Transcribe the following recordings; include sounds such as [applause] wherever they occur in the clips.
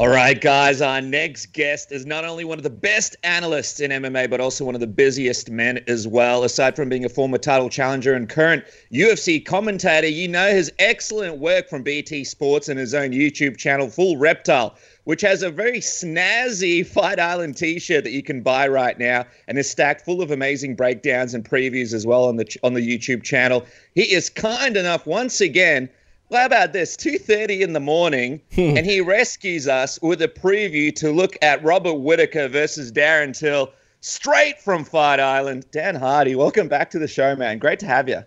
All right, guys, our next guest is not only one of the best analysts in MMA, but also one of the busiest men as well. Aside from being a former title challenger and current UFC commentator, you know his excellent work from BT Sports and his own YouTube channel, Full Reptile, which has a very snazzy [laughs] Fight Island t shirt that you can buy right now and is stacked full of amazing breakdowns and previews as well on the, on the YouTube channel. He is kind enough, once again, how about this? 2.30 in the morning, hmm. and he rescues us with a preview to look at Robert Whittaker versus Darren Till straight from Fight Island. Dan Hardy, welcome back to the show, man. Great to have you.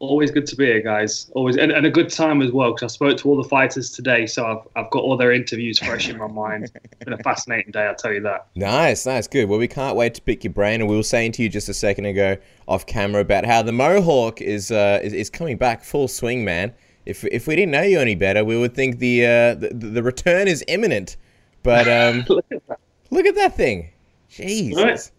Always good to be here, guys. Always, and, and a good time as well, because I spoke to all the fighters today, so I've, I've got all their interviews fresh in my mind. It's been a fascinating day, I'll tell you that. Nice, nice, good. Well, we can't wait to pick your brain, and we were saying to you just a second ago off camera about how the Mohawk is, uh, is, is coming back full swing, man if if we didn't know you any better, we would think the uh, the, the return is imminent. But um, [laughs] look, at look, at that thing, jeez, right.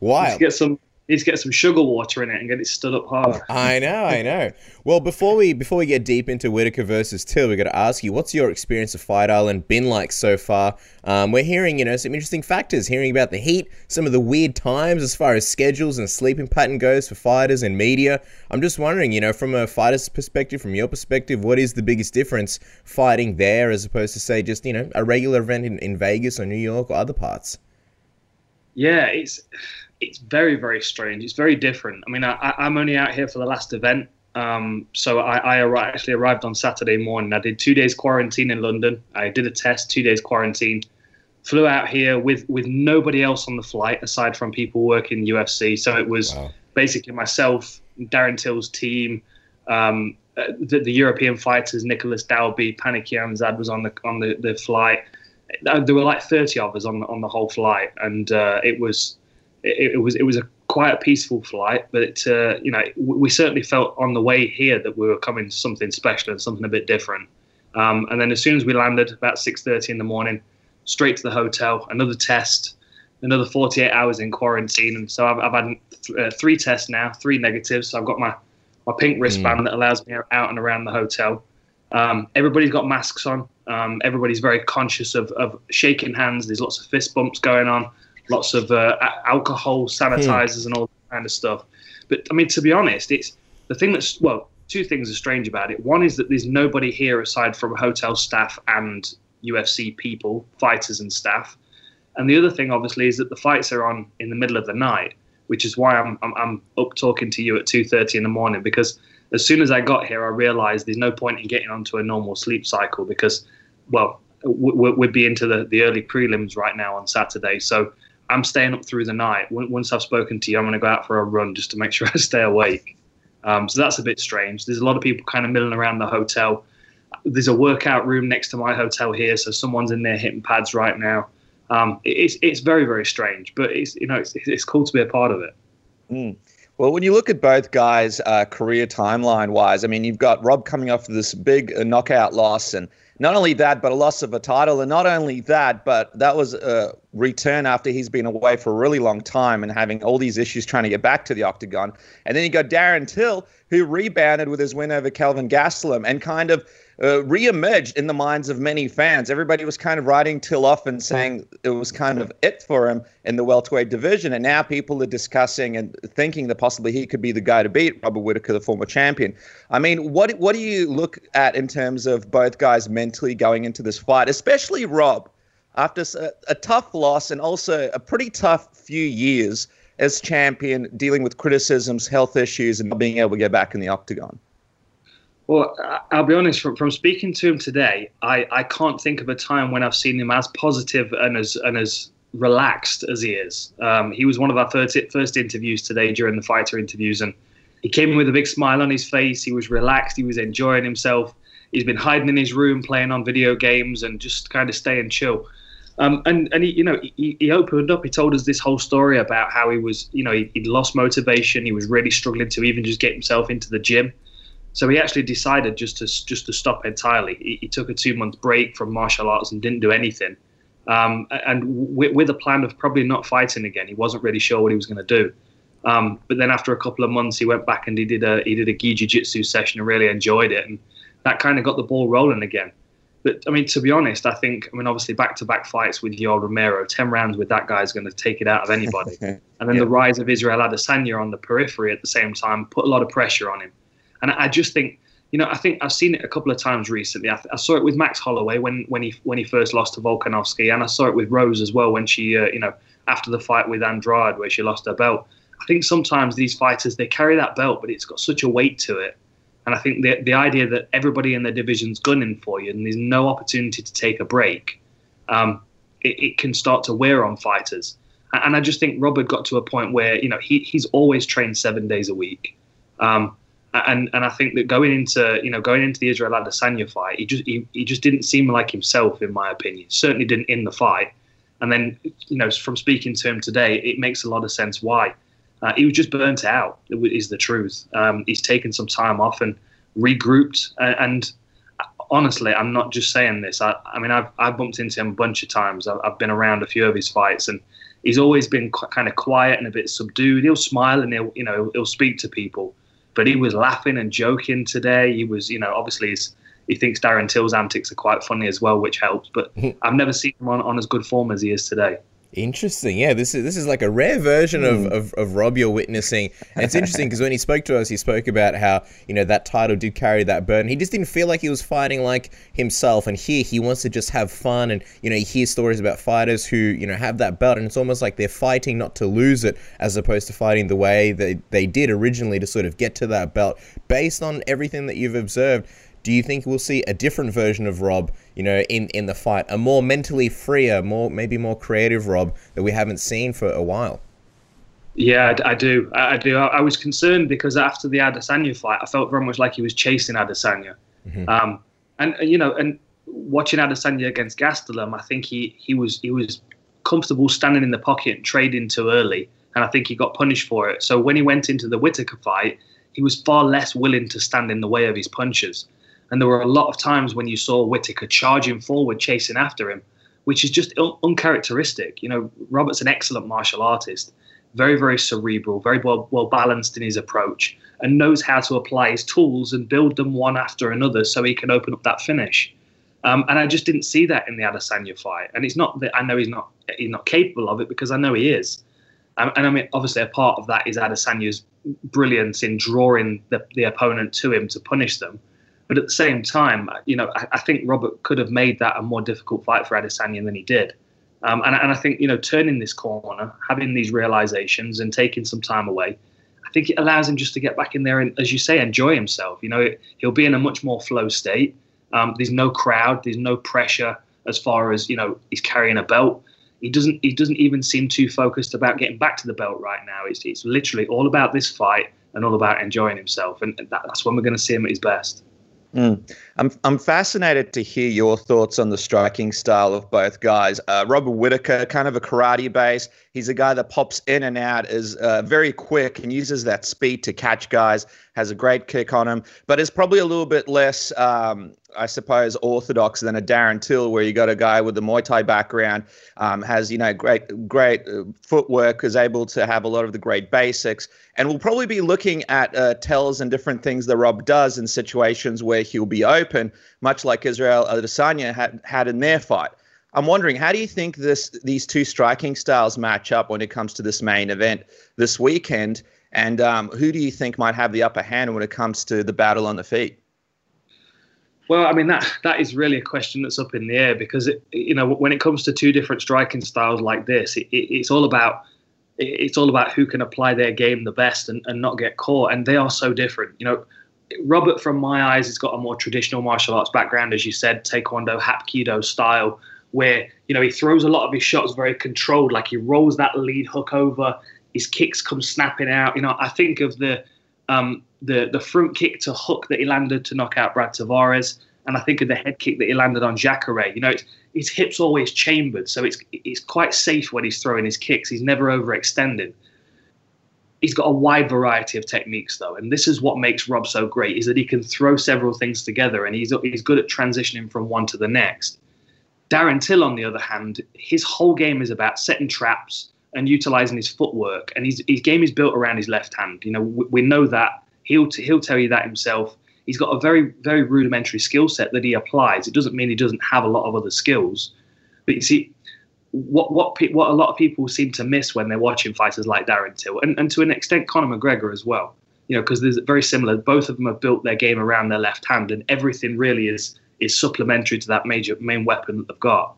wild. Let's get some need to get some sugar water in it and get it stood up hard. I know, I know. Well, before we before we get deep into Whittaker versus Till, we got to ask you, what's your experience of Fight Island been like so far? Um, we're hearing, you know, some interesting factors. Hearing about the heat, some of the weird times as far as schedules and sleeping pattern goes for fighters and media. I'm just wondering, you know, from a fighter's perspective, from your perspective, what is the biggest difference fighting there as opposed to say just you know a regular event in, in Vegas or New York or other parts? Yeah, it's it's very very strange. It's very different. I mean, I, am only out here for the last event, um, so I, I arrived, actually arrived on Saturday morning. I did two days quarantine in London. I did a test, two days quarantine. Flew out here with with nobody else on the flight aside from people working UFC. So it was wow. basically myself, Darren Till's team. Um, uh, the, the, European fighters, Nicolas Dalby, Paniki Kianzad was on the on the, the flight. There were like 30 of us on on the whole flight, and uh, it was it, it, was it was a quite a peaceful flight, but uh, you know we certainly felt on the way here that we were coming to something special and something a bit different. Um, and then as soon as we landed, about 6:30 in the morning, straight to the hotel, another test, another 48 hours in quarantine. And so I've, I've had uh, three tests now, three negatives. So I've got my my pink wristband mm. that allows me out and around the hotel. Um, everybody's got masks on. Um, everybody's very conscious of, of shaking hands. There's lots of fist bumps going on lots of uh, alcohol sanitizers hmm. and all that kind of stuff. But I mean, to be honest, it's the thing that's well, two things are strange about it. One is that there's nobody here aside from hotel staff and UFC people, fighters and staff. And the other thing, obviously, is that the fights are on in the middle of the night, which is why I'm I'm, I'm up talking to you at two thirty in the morning because as soon as I got here, I realised there's no point in getting onto a normal sleep cycle because, well, we'd be into the, the early prelims right now on Saturday. So I'm staying up through the night. Once I've spoken to you, I'm going to go out for a run just to make [laughs] sure I stay awake. Um, so that's a bit strange. There's a lot of people kind of milling around the hotel. There's a workout room next to my hotel here, so someone's in there hitting pads right now. Um, it's it's very very strange, but it's you know it's it's cool to be a part of it. Mm. Well, when you look at both guys' uh, career timeline wise, I mean, you've got Rob coming off this big knockout loss, and not only that, but a loss of a title. And not only that, but that was a return after he's been away for a really long time and having all these issues trying to get back to the octagon. And then you got Darren Till, who rebounded with his win over Kelvin Gastelum and kind of uh, re-emerged in the minds of many fans. Everybody was kind of writing Till off and saying it was kind of it for him in the welterweight division, and now people are discussing and thinking that possibly he could be the guy to beat Robert Whittaker, the former champion. I mean, what what do you look at in terms of both guys mentally going into this fight, especially Rob, after a, a tough loss and also a pretty tough few years as champion, dealing with criticisms, health issues, and not being able to get back in the octagon. Well, I'll be honest. From, from speaking to him today, I, I can't think of a time when I've seen him as positive and as and as relaxed as he is. Um, he was one of our first first interviews today during the fighter interviews, and he came in with a big smile on his face. He was relaxed. He was enjoying himself. He's been hiding in his room, playing on video games, and just kind of staying chill. Um, and and he, you know, he, he opened up. He told us this whole story about how he was, you know, he, would lost motivation. He was really struggling to even just get himself into the gym. So he actually decided just to just to stop entirely. He, he took a two month break from martial arts and didn't do anything. Um, and with, with, a plan of probably not fighting again, he wasn't really sure what he was going to do. Um, but then after a couple of months, he went back and he did a he did a gi jiu-jitsu session and really enjoyed it, and that kind of got the ball rolling again. but I mean, to be honest, I think I mean obviously back-to-back fights with Yoel Romero, ten rounds with that guy is going to take it out of anybody. [laughs] and then yeah. the rise of Israel Adesanya on the periphery at the same time put a lot of pressure on him. And I just think, you know, I think I've seen it a couple of times recently. I, I saw it with Max Holloway when when he when he first lost to Volkanovski, and I saw it with Rose as well when she, uh, you know, after the fight with Andrade where she lost her belt. I think sometimes these fighters they carry that belt, but it's got such a weight to it and I think the the idea that everybody in the division's gunning for you and there's no opportunity to take a break, um, it, it, can start to wear on fighters. And I just think Robert got to a point where you know he he's always trained seven days a week. Um, and and I think that going into you know going into the Israel Adesanya fight, he just he, he just didn't seem like himself in my opinion. Certainly didn't in the fight. And then you know from speaking to him today, it makes a lot of sense why. Uh, he was just burnt out. Is the truth. Um, he's taken some time off and regrouped. Uh, and honestly, I'm not just saying this. I, I mean, I've I've bumped into him a bunch of times. I've, I've been around a few of his fights, and he's always been kind of quiet and a bit subdued. He'll smile and he'll you know he'll speak to people, but he was laughing and joking today. He was you know obviously he thinks Darren Till's antics are quite funny as well, which helps. But [laughs] I've never seen him on, on as good form as he is today. Interesting. Yeah, this is this is like a rare version mm. of, hmm. of, of Rob you're witnessing. And it's interesting because when he spoke to us, he spoke about how, you know, that title did carry that burden. He just didn't feel like he was fighting like himself. And here he wants to just have fun. And, you know, you hear stories about fighters who, you know, have that belt. And it's almost like they're fighting not to lose it as opposed to fighting the way they, they did originally to sort of get to that belt. Based on everything that you've observed, do you think we'll see a different version of Rob, you know, in, in the fight, a more mentally freer, more maybe more creative Rob that we haven't seen for a while? Yeah, I, do. I, do. I, was concerned because after the Adesanya fight, I felt very much like he was chasing Adesanya. Mm-hmm. Um, and you know, and watching Adesanya against Gastelum, I think he he was he was comfortable standing in the pocket and trading too early, and I think he got punished for it. So when he went into the Whittaker fight, he was far less willing to stand in the way of his punches. And there were a lot of times when you saw Whittaker charging forward, chasing after him, which is just un- uncharacteristic. You know, Robert's an excellent martial artist, very, very cerebral, very well, well balanced in his approach, and knows how to apply his tools and build them one after another so he can open up that finish. Um, and I just didn't see that in the Adesanya fight. And it's not that I know he's not he's not capable of it because I know he is. Um, and I mean, obviously, a part of that is Adesanya's brilliance in drawing the, the opponent to him to punish them. But at the same time, you know, I, I, think Robert could have made that a more difficult fight for Adesanya than he did. Um, and, and I think, you know, turning this corner, having these realizations and taking some time away, I think it allows him just to get back in there and, as you say, enjoy himself. You know, he'll be in a much more flow state. Um, there's no crowd, there's no pressure as far as, you know, he's carrying a belt. He doesn't he doesn't even seem too focused about getting back to the belt right now. It's, it's literally all about this fight and all about enjoying himself. And that, that's when we're going to see him at his best. Mm. I'm I'm fascinated to hear your thoughts on the striking style of both guys. Uh, Robert Whittaker, kind of a karate base. He's a guy that pops in and out, is uh, very quick and uses that speed to catch guys. Has a great kick on him, but is probably a little bit less um, I suppose, orthodox than a Darren Till, where you got a guy with a Muay Thai background, um, has you know great great uh, footwork, is able to have a lot of the great basics, and we'll probably be looking at uh, tells and different things that Rob does in situations where he'll be open, much like Israel Adesanya had had in their fight. I'm wondering, how do you think this these two striking styles match up when it comes to this main event this weekend? And um, who do you think might have the upper hand when it comes to the battle on the feet? Well, I mean that that is really a question that's up in the air because it, you know when it comes to two different striking styles like this, it, it, it's all about it's all about who can apply their game the best and, and not get caught, and they are so different. You know, Robert, from my eyes, has got a more traditional martial arts background, as you said, Taekwondo, Hapkido style, where you know he throws a lot of his shots very controlled, like he rolls that lead hook over, his kicks come snapping out. You know, I think of the um, the the front kick to hook that he landed to knock out Brad Tavares, and I think of the head kick that he landed on Jacare. You know, his hips always chambered, so it's it's quite safe when he's throwing his kicks. He's never overextended. He's got a wide variety of techniques though, and this is what makes Rob so great: is that he can throw several things together, and he's he's good at transitioning from one to the next. Darren Till, on the other hand, his whole game is about setting traps and utilizing his footwork, and his his game is built around his left hand. You know, we, we know that He'll he'll tell you that himself. he's got a very very rudimentary skill set that he applies. It doesn't mean he doesn't have a lot of other skills, but you see. What what what a lot of people seem to miss when they're watching fighters like Darren Till and, and to an extent Conor McGregor as well, you know, because there's very similar. Both of them have built their game around their left hand, and everything really is is supplementary to that major main weapon that they've got.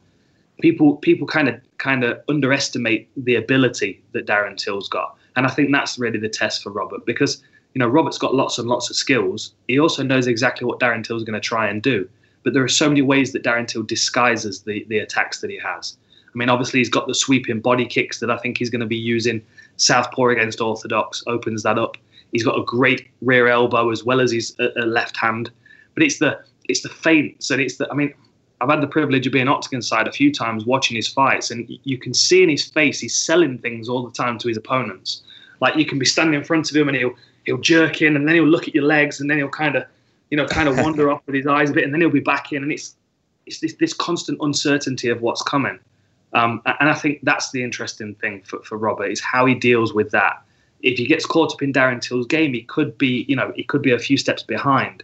People people kind of kind of underestimate the ability that Darren Till's got, and I think that's really the test for Robert because you know, Robert's got lots and lots of skills. He also knows exactly what Darren Till's going to try and do. But there are so many ways that Darren Till disguises the, the attacks that he has. I mean, obviously, he's got the sweeping body kicks that I think he's going to be using. Southpaw against Orthodox opens that up. He's got a great rear elbow as well as his uh, uh left hand. But it's the it's the feints and it's the. I mean, I've had the privilege of being octagon side a few times watching his fights, and you can see in his face he's selling things all the time to his opponents. Like you can be standing in front of him and he'll he'll jerk in and then he'll look at your legs and then he'll kind of you know kind of [laughs] wander off with his eyes a bit and then he'll be back in and it's it's this, this constant uncertainty of what's coming. Um, and I think that's the interesting thing for, for Robert is how he deals with that. If he gets caught up in Darren Till's game he could be you know he could be a few steps behind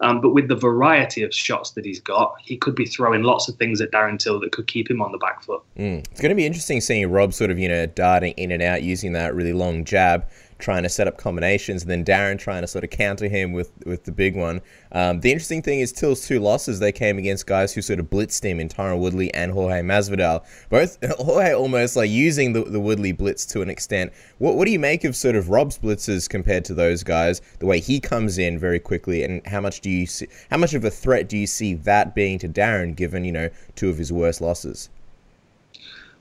um, but with the variety of shots that he's got, he could be throwing lots of things at Darren Till that could keep him on the back foot. Mm. It's going to be interesting seeing Rob sort of, you know, darting in and out using that really long jab trying to set up combinations, and then Darren trying to sort of counter him with, with the big one. Um, the interesting thing is Till's two losses, they came against guys who sort of blitzed him in Tyron Woodley and Jorge Masvidal. Both [laughs] Jorge almost like using the, the Woodley blitz to an extent. What, what do you make of sort of Rob's blitzes compared to those guys? The way he comes in very quickly, and how much do you see, how much of a threat do you see that being to Darren, given you know two of his worst losses?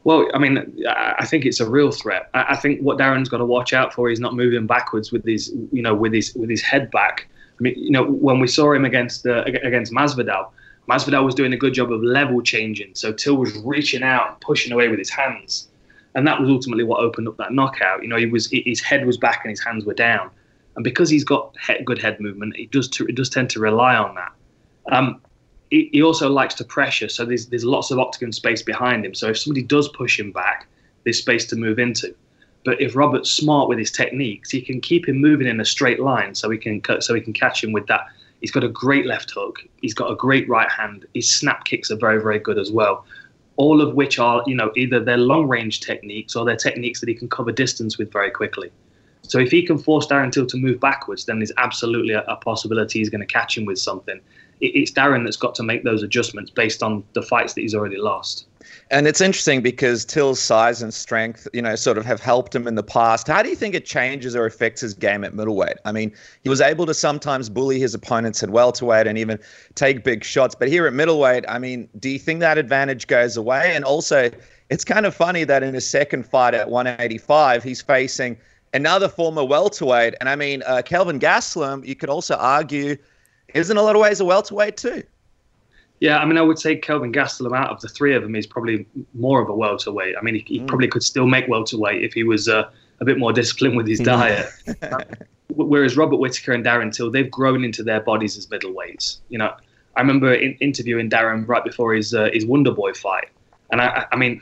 Well, I mean, I think it's a real threat. I think what Darren's got to watch out for is not moving backwards with his, you know, with his with his head back. I mean, you know, when we saw him against uh, against Masvidal, Masvidal was doing a good job of level changing. So Till was reaching out and pushing away with his hands, and that was ultimately what opened up that knockout. You know, he was his head was back and his hands were down, and because he's got good head movement, it does it does tend to rely on that. Um, he, also likes to pressure, so there's there's lots of octagon space behind him. So if somebody does push him back, there's space to move into. But if Robert's smart with his techniques, he can keep him moving in a straight line, so he can so he can catch him with that. He's got a great left hook. He's got a great right hand. His snap kicks are very very good as well. All of which are you know either their long range techniques or they're techniques that he can cover distance with very quickly. So if he can force Darren Till to move backwards, then there's absolutely a, a possibility he's going to catch him with something it's Darren that's got to make those adjustments based on the fights that he's already lost. And it's interesting because Till's size and strength, you know, sort of have helped him in the past. How do you think it changes or affects his game at middleweight? I mean, he was able to sometimes bully his opponents at welterweight and even take big shots. But here at middleweight, I mean, do you think that advantage goes away? And also, it's kind of funny that in his second fight at 185, he's facing another former welterweight. And I mean, uh, Kelvin Gastelum, you could also argue – isn't a lot of ways a welterweight too. Yeah, I mean, I would say Kelvin Gastelum out of the three of them is probably more of a welterweight. I mean, he, he mm. probably could still make welterweight if he was uh, a bit more disciplined with his [laughs] diet. Whereas Robert Whittaker and Darren Till, they've grown into their bodies as middleweights. You know, I remember in, interviewing Darren right before his uh, his Wonder Boy fight, and I, I mean,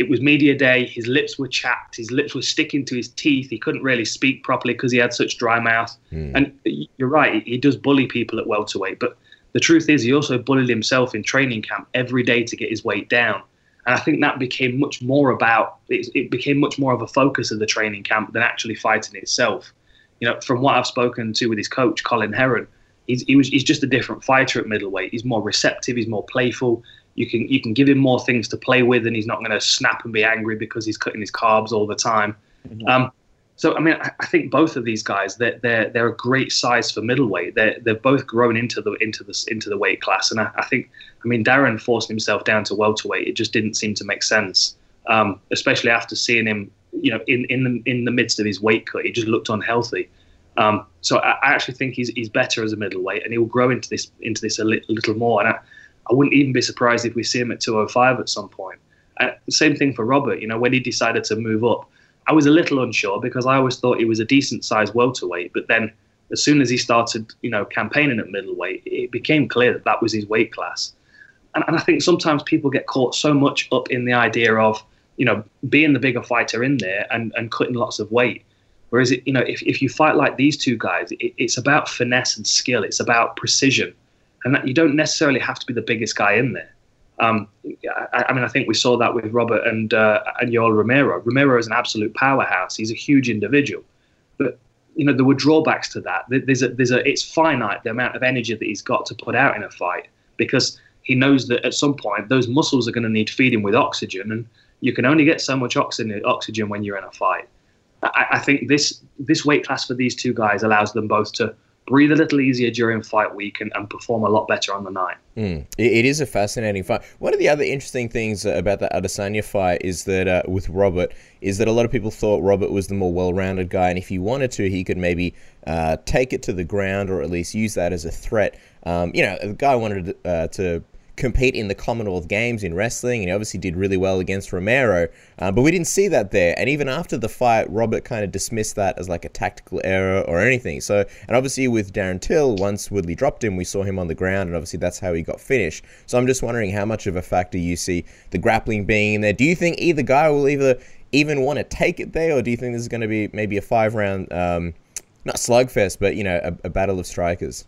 it was media day. His lips were chapped. His lips were sticking to his teeth. He couldn't really speak properly because he had such dry mouth. Mm. And you're right, he does bully people at welterweight. But the truth is, he also bullied himself in training camp every day to get his weight down. And I think that became much more about it, it became much more of a focus of the training camp than actually fighting itself. You know, from what I've spoken to with his coach, Colin Heron, he's, he was, he's just a different fighter at middleweight. He's more receptive. He's more playful you can you can give him more things to play with, and he's not going to snap and be angry because he's cutting his carbs all the time. Mm-hmm. Um, so I mean, I, I, think both of these guys they're they're they're a great size for middleweight. They're they've both grown into the into the into the weight class, and I, I think I mean Darren forcing himself down to welterweight. It just didn't seem to make sense, um, especially after seeing him you know in in the in the midst of his weight cut. He just looked unhealthy. Um, so I, I, actually think he's he's better as a middleweight, and he will grow into this into this a, li- little more. And I, I wouldn't even be surprised if we see him at 205 at some point. Uh, same thing for Robert. You know, when he decided to move up, I was a little unsure because I always thought he was a decent sized welterweight. But then, as soon as he started, you know, campaigning at middleweight, it became clear that that was his weight class. And, and I think sometimes people get caught so much up in the idea of, you know, being the bigger fighter in there and, and cutting lots of weight. Whereas, it, you know, if, if you fight like these two guys, it, it's about finesse and skill. It's about precision, and that you don't necessarily have to be the biggest guy in there. Um, I, I, mean, I think we saw that with Robert and uh, and Yoel Romero. Romero is an absolute powerhouse. He's a huge individual, but you know there were drawbacks to that. There's a there's a it's finite the amount of energy that he's got to put out in a fight because he knows that at some point those muscles are going to need feeding with oxygen, and you can only get so much oxygen oxygen when you're in a fight. I, I think this this weight class for these two guys allows them both to breathe a little easier during fight week and, and perform a lot better on the night. Mm. It, it is a fascinating fight. One of the other interesting things about the Adesanya fight is that uh, with Robert is that a lot of people thought Robert was the more well-rounded guy, and if he wanted to, he could maybe uh, take it to the ground or at least use that as a threat. Um, you know, the guy wanted uh, to compete in the Commonwealth Games in wrestling, and he obviously did really well against Romero. Uh, but we didn't see that there. And even after the fight, Robert kind of dismissed that as like a tactical error or anything. So, and obviously with Darren Till, once Woodley dropped him, we saw him on the ground, and obviously that's how he got finished. So I'm just wondering how much of a factor you see the grappling being in there. Do you think either guy will either even want to take it there, or do you think this is going to be maybe a five round, um, not slugfest, but you know, a, a battle of strikers?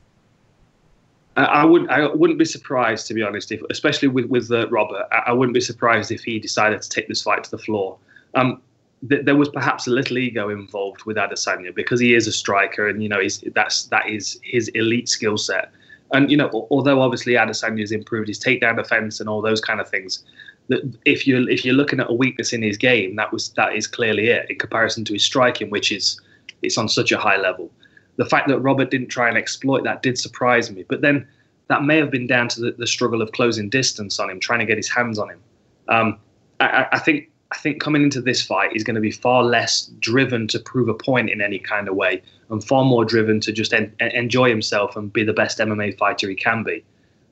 I wouldn't. I wouldn't be surprised, to be honest, if, especially with with uh, Robert. I, I, wouldn't be surprised if he decided to take this fight to the floor. Um, th- there was perhaps a little ego involved with Adesanya because he is a striker, and you know, that's that is his elite skill set. And you know, although obviously Adesanya has improved his takedown defense and all those kind of things, that if you if you're looking at a weakness in his game, that was that is clearly it in comparison to his striking, which is it's on such a high level the fact that Robert didn't try and exploit that did surprise me. But then that may have been down to the, the struggle of closing distance on him, trying to get his hands on him. Um, I, I, think I think coming into this fight, he's going to be far less driven to prove a point in any kind of way, and far more driven to just en- enjoy himself and be the best MMA fighter he can be.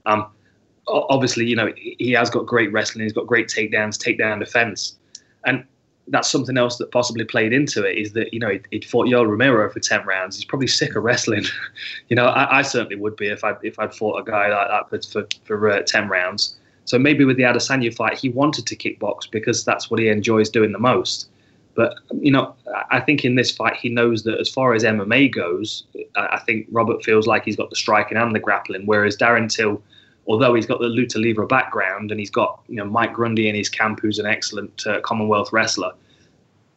Um, obviously, you know he has got great wrestling, he's got great takedowns, takedown defense, and that's something else that possibly played into it is that you know he'd, he'd fought Yoel Romero for ten rounds. He's probably sick of wrestling. [laughs] you know, I, I, certainly would be if I if I'd fought a guy like that for for uh, ten rounds. So maybe with the Adesanya fight, he wanted to kickbox because that's what he enjoys doing the most. But you know, I think in this fight, he knows that as far as MMA goes, I think Robert feels like he's got the striking and the grappling, whereas Darren Till although he's got the luta livre background and he's got you know Mike Grundy in his camp, who's an excellent uh, Commonwealth wrestler,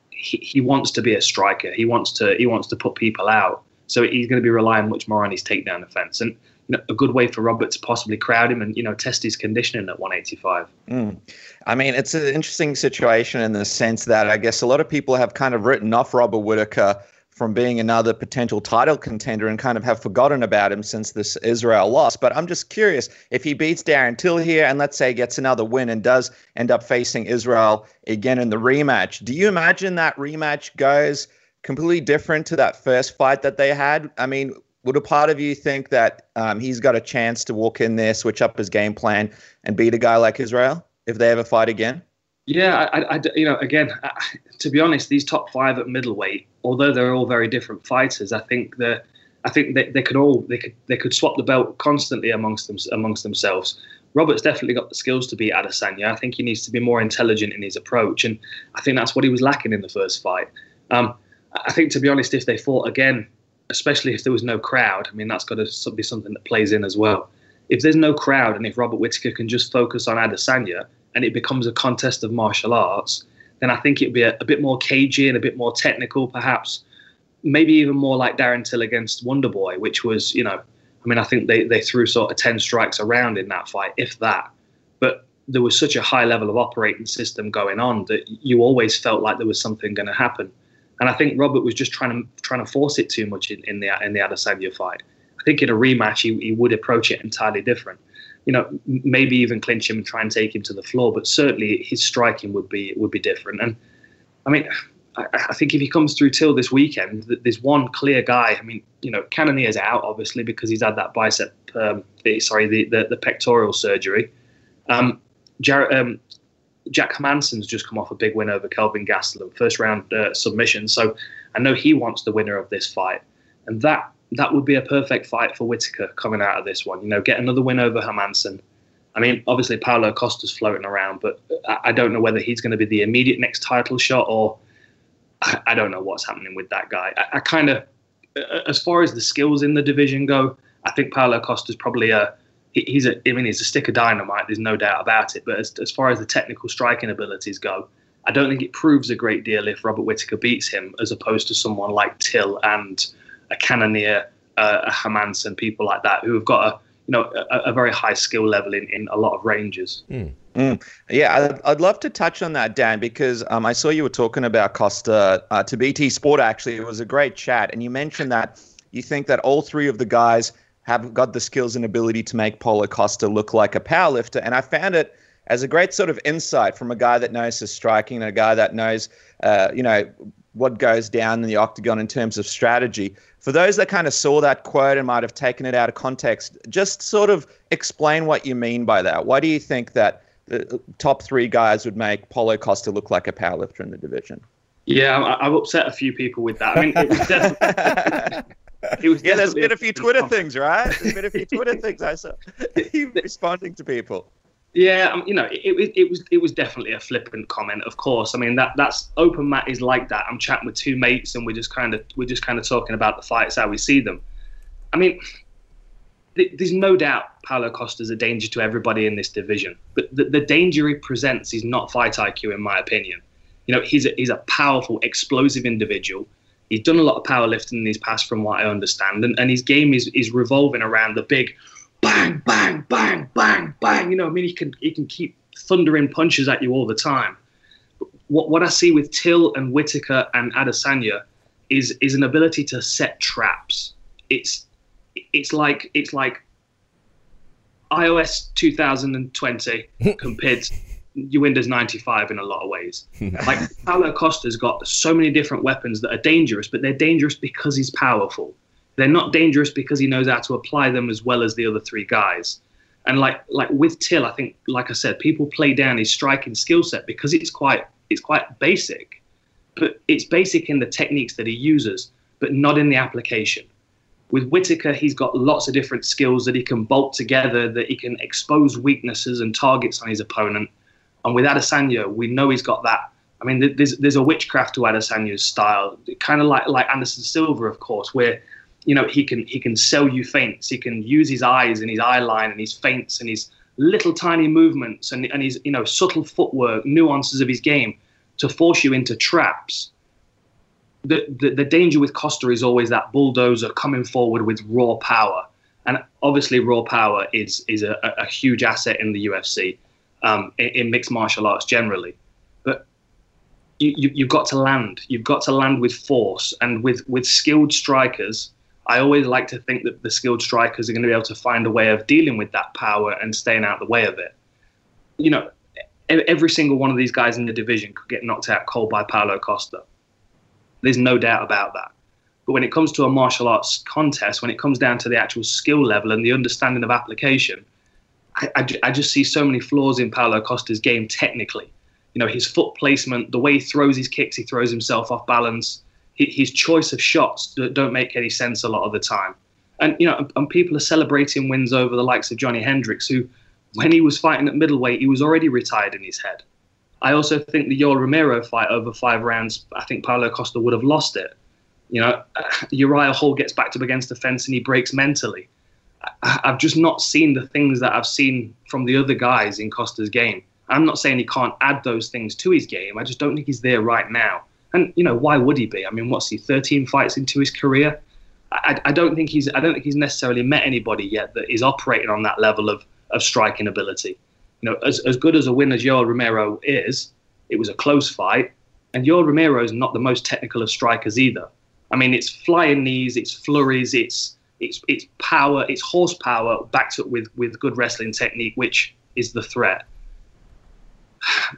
he, he wants to be a striker. He wants to he wants to put people out. So he's going to be relying much more on his takedown defense. And you know, a good way for Robert to possibly crowd him and you know test his conditioning at 185. Mm. I mean, it's an interesting situation in the sense that I guess a lot of people have kind of written off Robert Whittaker from being another potential title contender and kind of have forgotten about him since this Israel loss. But I'm just curious if he beats Darren Till here and let's say gets another win and does end up facing Israel again in the rematch. Do you imagine that rematch goes completely different to that first fight that they had? I mean, would a part of you think that um, he's got a chance to walk in there, switch up his game plan, and beat a guy like Israel if they ever fight again? Yeah, I, I, you know, again, to be honest, these top five at middleweight, although they're all very different fighters, I think that I think they, they could all they could they could swap the belt constantly amongst them amongst themselves. Robert's definitely got the skills to beat Adesanya. I think he needs to be more intelligent in his approach, and I think that's what he was lacking in the first fight. Um, I think, to be honest, if they fought again, especially if there was no crowd, I mean, that's got to be something that plays in as well. If there's no crowd, and if Robert Whittaker can just focus on Adesanya, and it becomes a contest of martial arts, then I think it'd be a, a bit more cagey and a bit more technical, perhaps. Maybe even more like Darren Till against Wonderboy, which was, you know, I mean, I think they, they threw sort of 10 strikes around in that fight, if that. But there was such a high level of operating system going on that you always felt like there was something going to happen. And I think Robert was just trying to trying to force it too much in, in the in the Adesanya fight. I think in a rematch he, he would approach it entirely different you know, maybe even clinch him and try and take him to the floor. But certainly his striking would be would be different. And I mean, I, I think if he comes through till this weekend, there's one clear guy. I mean, you know, Cannonier's out obviously because he's had that bicep, um, sorry, the, the, the pectoral surgery. Um, um, Jack Hermansson's just come off a big win over Kelvin Gastelum, first round uh, submission. So I know he wants the winner of this fight, and that that would be a perfect fight for Whittaker coming out of this one. You know, get another win over Hermansson. I mean, obviously Paulo Costa's floating around, but I don't know whether he's going to be the immediate next title shot or I, don't know what's happening with that guy. I, I kind of, as far as the skills in the division go, I think Paulo Costa's probably a he's a I mean he's a stick of dynamite. There's no doubt about it. But as, as far as the technical striking abilities go, I don't think it proves a great deal if Robert Whittaker beats him, as opposed to someone like Till and a Cannonier, uh, a Hermansson, people like that who have got a you know a, a very high skill level in, in a lot of ranges. Mm. Mm. Yeah, I'd, I'd, love to touch on that, Dan, because um, I saw you were talking about Costa uh, to BT Sport. Actually, it was a great chat, and you mentioned that you think that all three of the guys have got the skills and ability to make Paulo Costa look like a powerlifter, and I found it as a great sort of insight from a guy that knows his striking and a guy that knows, uh, you know, what goes down in the octagon in terms of strategy. For those that kind of saw that quote and might have taken it out of context, just sort of explain what you mean by that. Why do you think that the uh, top three guys would make Paulo Costa look like a powerlifter in the division? Yeah, I've upset a few people with that. I mean, it was [laughs] definitely, it was yeah, there's been a few Twitter things, right? There's been a few Twitter things I saw. [laughs] [laughs] responding to people. Yeah, um, you know, it, it, it, was it was definitely a flippant comment. Of course, I mean that that's open mat is like that. I'm chatting with two mates, and we're just kind of we're just kind of talking about the fights how we see them. I mean, th- there's no doubt Paulo Costa's a danger to everybody in this division, but the, the danger he presents is not fight IQ, in my opinion. You know, he's a, he's a powerful, explosive individual. He's done a lot of powerlifting in his past, from what I understand, and, and his game is is revolving around the big bang, bang, bang, bang, bang. You know, I mean, he can he can keep thundering punches at you all the time. What what I see with Till and Whittaker and Adesanya is is an ability to set traps. It's it's like it's like iOS 2020 [laughs] compared to Windows 95 in a lot of ways. [laughs] like Paulo Costa's got so many different weapons that are dangerous, but they're dangerous because he's powerful. They're not dangerous because he knows how to apply them as well as the other three guys. And like like with Till, I think, like I said, people play down his striking skill set because it's quite it's quite basic, but it's basic in the techniques that he uses, but not in the application. With Whittaker, he's got lots of different skills that he can bolt together, that he can expose weaknesses and targets on his opponent. And with Adesanya, we know he's got that. I mean, there's there's a witchcraft to Adesanya's style, kind of like like Anderson Silva, of course, where you know he can he can sell you feints. He can use his eyes and his eye line and his feints and his little tiny movements and, and his you know subtle footwork, nuances of his game to force you into traps. The, the, the danger with Costa is always that bulldozer coming forward with raw power, and obviously raw power is is a, a huge asset in the UFC, um, in, in, mixed martial arts generally. But you, you you've got to land. You've got to land with force and with with skilled strikers I always like to think that the skilled strikers are going to be able to find a way of dealing with that power and staying out of the way of it. You know, every single one of these guys in the division could get knocked out cold by Paulo Costa. There's no doubt about that. But when it comes to a martial arts contest, when it comes down to the actual skill level and the understanding of application, I, I, I just see so many flaws in Paulo Costa's game technically. You know, his foot placement, the way he throws his kicks, he throws himself off balance his choice of shots don't make any sense a lot of the time. And you know, and people are celebrating wins over the likes of Johnny Hendricks, who, when he was fighting at middleweight, he was already retired in his head. I also think the Yoel Romero fight over five rounds, I think Paulo Costa would have lost it. You know, [laughs] Uriah Hall gets backed up against the fence and he breaks mentally. I've just not seen the things that I've seen from the other guys in Costa's game. I'm not saying he can't add those things to his game. I just don't think he's there right now. And you know, why would he be? I mean, what's he? 13 fights into his career. I, I don't think he's. I don't think he's necessarily met anybody yet that is operating on that level of of striking ability. You know, as as good as a win as Yoel Romero is, it was a close fight, and Yoel Romero is not the most technical of strikers either. I mean, it's flying knees, it's flurries, it's it's it's power, it's horsepower backed up with with good wrestling technique, which is the threat.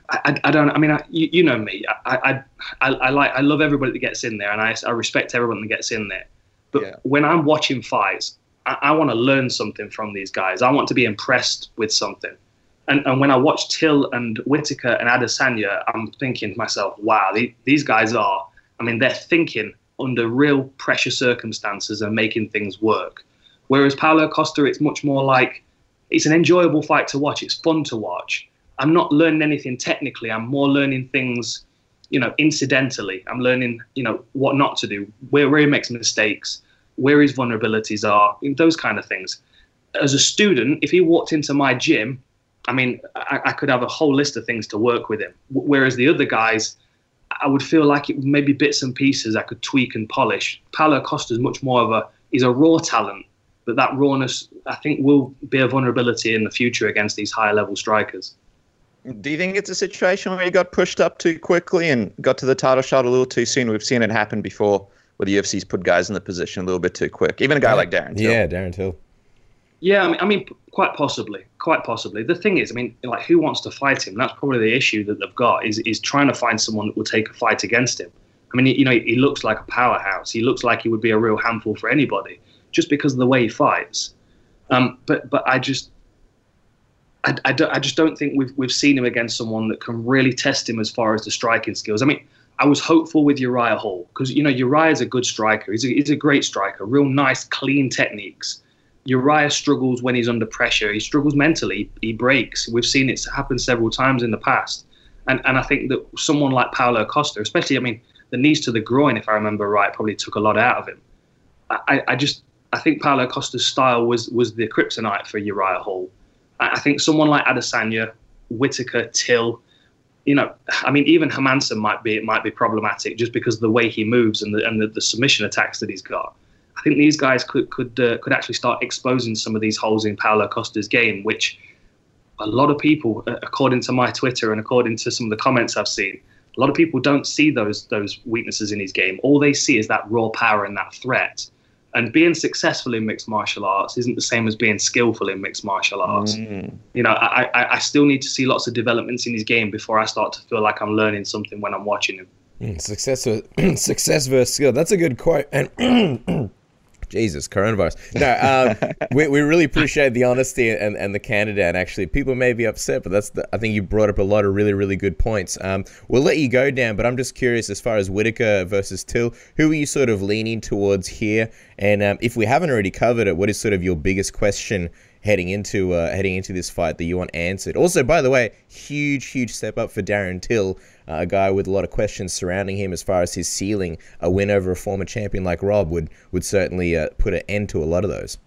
I, I, don't. I mean, I, you, you, know me. I, I, I, like. I love everybody that gets in there, and I, I respect everyone that gets in there. But yeah. when I'm watching fights, I, I want to learn something from these guys. I want to be impressed with something. And, and when I watch Till and Whittaker and Adesanya, I'm thinking to myself, wow, they, these guys are. I mean, they're thinking under real pressure circumstances and making things work. Whereas Paulo Costa, it's much more like it's an enjoyable fight to watch. It's fun to watch I'm not learning anything technically. I'm more learning things you know, incidentally. I'm learning, you know, what not to do, where, where he makes mistakes, where his vulnerabilities are, those kind of things. As a student, if he walked into my gym, I mean, I, I could have a whole list of things to work with him. Whereas the other guys, I would feel like it maybe bits and pieces I could tweak and polish. Paulo Costa is much more of a he's a raw talent, but that rawness I think will be a vulnerability in the future against these higher level strikers. Do you think it's a situation where he got pushed up too quickly and got to the title shot a little too soon? We've seen it happen before where the UFC's put guys in the position a little bit too quick. Even a guy yeah. like Darren Till. Yeah, Darren Till. Yeah, I mean, I mean, quite possibly, quite possibly. The thing is, I mean, like, who wants to fight him? That's probably the issue that they've got is is trying to find someone that will take a fight against him. I mean, you know, he looks like a powerhouse. He looks like he would be a real handful for anybody just because of the way he fights. Um, but but I just I, I, I, just don't think we've we've seen him against someone that can really test him as far as the striking skills. I mean, I was hopeful with Uriah Hall because you know Uriah's a good striker. He's a, he's a great striker, real nice, clean techniques. Uriah struggles when he's under pressure. He struggles mentally. He breaks. We've seen it happen several times in the past. And and I think that someone like Paulo Costa, especially, I mean, the knees to the groin, if I remember right, probably took a lot out of him. I, I just I think Paulo Costa's style was was the kryptonite for Uriah Hall. I think someone like Adesanya, Whittaker, Till, you know, I mean, even Hermansson might be might be problematic just because of the way he moves and the and the, the submission attacks that he's got. I think these guys could could uh, could actually start exposing some of these holes in Paulo Costa's game, which a lot of people, uh, according to my Twitter and according to some of the comments I've seen, a lot of people don't see those those weaknesses in his game. All they see is that raw power and that threat. And being successful in mixed martial arts isn't the same as being skillful in mixed martial arts. Mm. You know, I, I, I still need to see lots of developments in his game before I start to feel like I'm learning something when I'm watching him. Mm, success, [clears throat] success versus skill. That's a good quote. [clears throat] And Jesus, coronavirus. No, um, [laughs] we, we really appreciate the honesty and, and the candor. And actually, people may be upset, but that's the, I think you brought up a lot of really, really good points. Um, we'll let you go, Dan, but I'm just curious as far as Whittaker versus Till, who are you sort of leaning towards here? And um, if we haven't already covered it, what is sort of your biggest question heading into uh, heading into this fight that you want answered. Also, by the way, huge, huge step up for Darren Till, uh, a guy with a lot of questions surrounding him as far as his ceiling. A win over a former champion like Rob would would certainly uh, put an end to a lot of those.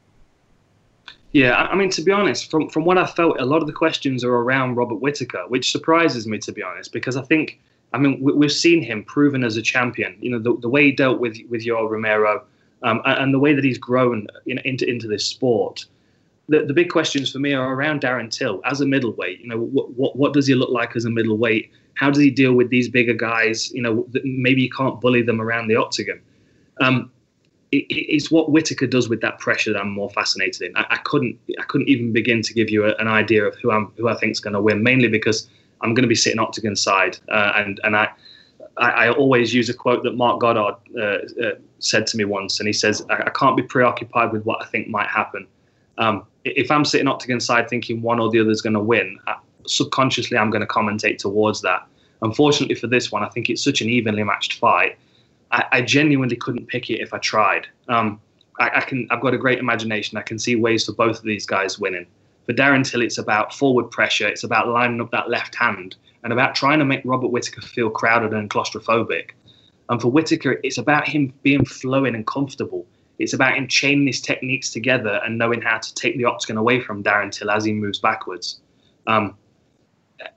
Yeah, I mean, to be honest, from from what I felt, a lot of the questions are around Robert Whittaker, which surprises me, to be honest, because I think, I mean, we've seen him proven as a champion. You know, the, the way he dealt with with Yoel Romero, um, and the way that he's grown in, into into this sport the, the big questions for me are around Darren Till as a middleweight. You know, what, what, what does he look like as a middleweight? How does he deal with these bigger guys? You know, maybe you can't bully them around the octagon. Um, it, it's what Whittaker does with that pressure that I'm more fascinated in. I, I couldn't I couldn't even begin to give you a, an idea of who I'm who I think is going to win, mainly because I'm going to be sitting octagon side, uh, and and I, I, I always use a quote that Marc Goddard uh, uh, said to me once, and he says, I, I, can't be preoccupied with what I think might happen. Um, if I'm sitting octagon side thinking one or the other is going to win, subconsciously I'm going to commentate towards that. Unfortunately for this one, I think it's such an evenly matched fight. I, I genuinely couldn't pick it if I tried. Um, I, I, can. I've got a great imagination. I can see ways for both of these guys winning. For Darren Till, it's about forward pressure. It's about lining up that left hand and about trying to make Robert Whittaker feel crowded and claustrophobic. And for Whittaker, it's about him being flowing and comfortable. It's about him chaining his techniques together and knowing how to take the octagon away from Darren Till as he moves backwards. Um,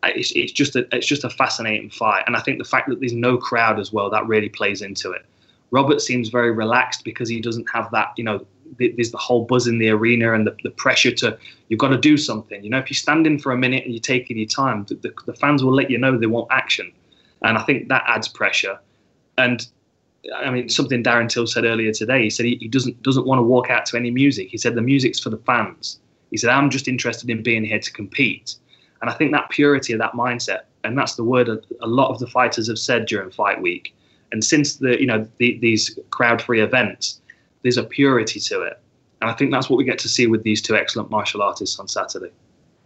it's, it's just a it's just a fascinating fight, and I think the fact that there's no crowd as well that really plays into it. Robert seems very relaxed because he doesn't have that you know there's the whole buzz in the arena and the, the pressure to you've got to do something. You know, if you stand in for a minute and you're taking your time, the, the fans will let you know they want action, and I think that adds pressure. And I mean, something Darren Till said earlier today. He said he, he, doesn't doesn't want to walk out to any music. He said the music's for the fans. He said I'm just interested in being here to compete, and I think that purity of that mindset, and that's the word a, lot of the fighters have said during fight week, and since the you know the, these crowd free events, there's a purity to it, and I think that's what we get to see with these two excellent martial artists on Saturday.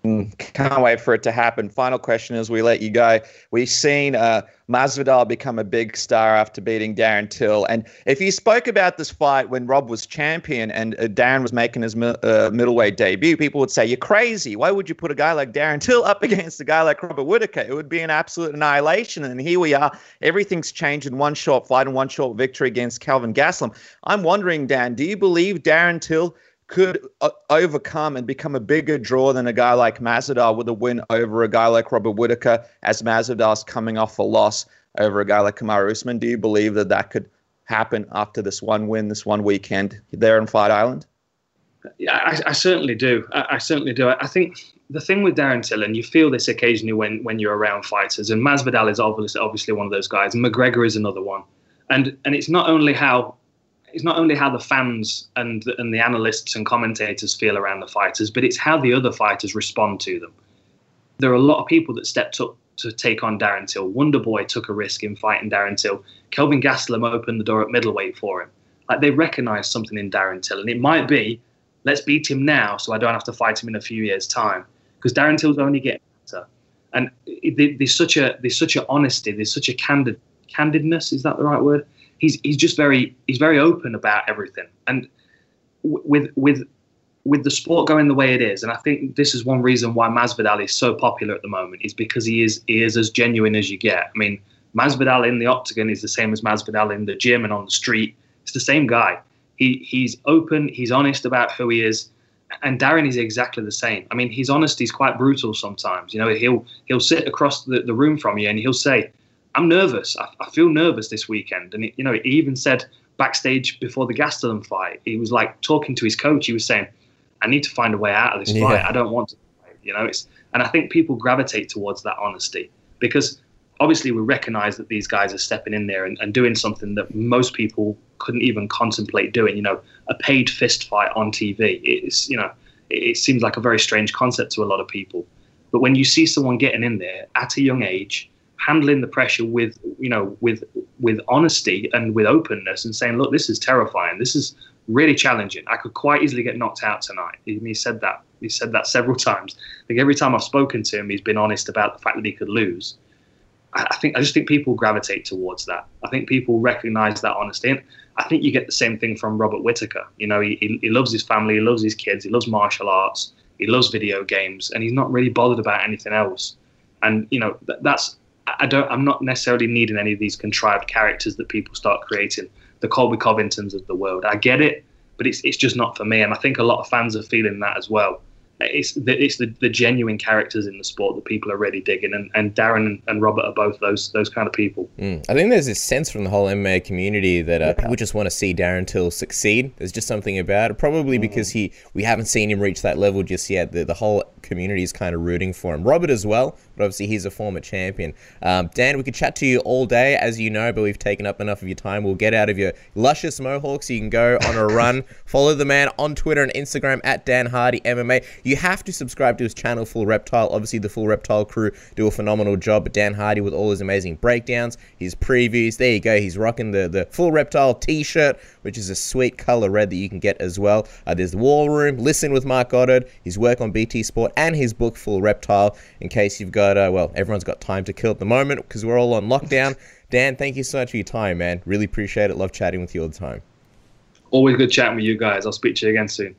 Mm, can't wait for it to happen. Final question as we let you go. We've seen uh, Masvidal become a big star after beating Darren Till. And if you spoke about this fight when Rob was champion and uh, Darren was making his uh, middleweight debut, people would say, You're crazy. Why would you put a guy like Darren Till up [laughs] against a guy like Robert Whittaker? It would be an absolute annihilation. And here we are. Everything's changed in one short fight and one short victory against Kelvin Gastelum. I'm wondering, Dan, do you believe Darren Till could uh, overcome and become a bigger draw than a guy like Masvidal with a win over a guy like Robert Whittaker, as Masvidal's coming off a loss over a guy like Kamaru Usman. Do you believe that that could happen after this one win, this one weekend there in Fight Island? Yeah, I, I certainly do. I, I, certainly do. I think the thing with Darren Till, and you feel this occasionally when, when you're around fighters, and Masvidal is obviously obviously one of those guys, and McGregor is another one. And and it's not only how it's not only how the fans and and the analysts and commentators feel around the fighters, but it's how the other fighters respond to them. There are a lot of people that stepped up to take on Darren Till. Wonderboy took a risk in fighting Darren Till. Kelvin Gastelum opened the door at middleweight for him. Like they recognise something in Darren Till, and it might be, let's beat him now, so I don't have to fight him in a few years' time, because Darren Till's only getting better. And there's such a there's such a honesty, there's such a candid candidness. Is that the right word? He's he's just very he's very open about everything. And with with with the sport going the way it is, and I think this is one reason why Masvidal is so popular at the moment, is because he is he is as genuine as you get. I mean, Masvidal in the octagon is the same as Masvidal in the gym and on the street. It's the same guy. He he's open, he's honest about who he is, and Darren is exactly the same. I mean, his honesty is quite brutal sometimes. You know, he'll he'll sit across the, the room from you and he'll say, I'm nervous. I, I feel nervous this weekend. And, it, you know, he even said backstage before the Gastelum fight, he was like talking to his coach. He was saying, I need to find a way out of this yeah. fight. I don't want to fight. You know, it's, and I think people gravitate towards that honesty because obviously we recognize that these guys are stepping in there and, and doing something that most people couldn't even contemplate doing. You know, a paid fist fight on TV. It's, you know, it seems like a very strange concept to a lot of people. But when you see someone getting in there at a young age, handling the pressure with you know with with honesty and with openness and saying look this is terrifying. This is really challenging. I could quite easily get knocked out tonight. He, said that. He said that several [laughs] times. Like every time i've spoken to him he's been honest about the fact that he could lose. I, think i just think people gravitate towards that. I think people recognize that honesty. And i think you get the same thing from robert whittaker. You know he, he, he loves his family he loves his kids he loves martial arts he loves video games and he's not really bothered about anything else. And you know that's I don't. I'm not necessarily needing any of these contrived characters that people start creating. The Colby Covingtons of the world. I get it, but it's it's just not for me. And I think a lot of fans are feeling that as well. It's the, it's the, the genuine characters in the sport that people are really digging, and, and Darren and Robert are both those those kind of people. Mm. I think there's this sense from the whole MMA community that uh, yeah. people just want to see Darren Till succeed. There's just something about it, probably mm. because he we haven't seen him reach that level just yet. The the whole community is kind of rooting for him. Robert as well, but obviously he's a former champion. Um, Dan, we could chat to you all day, as you know, but we've taken up enough of your time. We'll get out of your luscious mohawks. So you can go on a [laughs] run. Follow the man on Twitter and Instagram at Dan Hardy MMA. You have to subscribe to his channel, Full Reptile. Obviously, the Full Reptile crew do a phenomenal job. But Dan Hardy with all his amazing breakdowns, his previews. There you go. He's rocking the, the Full Reptile t-shirt, which is a sweet color red that you can get as well. Uh, there's the War Room. Listen with Marc Goddard. His work on BT Sport and his book Full Reptile. In case you've got, uh, well, everyone's got time to kill at the moment because we're all on lockdown. [laughs] Dan, thank you so much for your time, man. Really appreciate it. Love chatting with you all the time. Always good chatting with you guys. I'll speak to you again soon.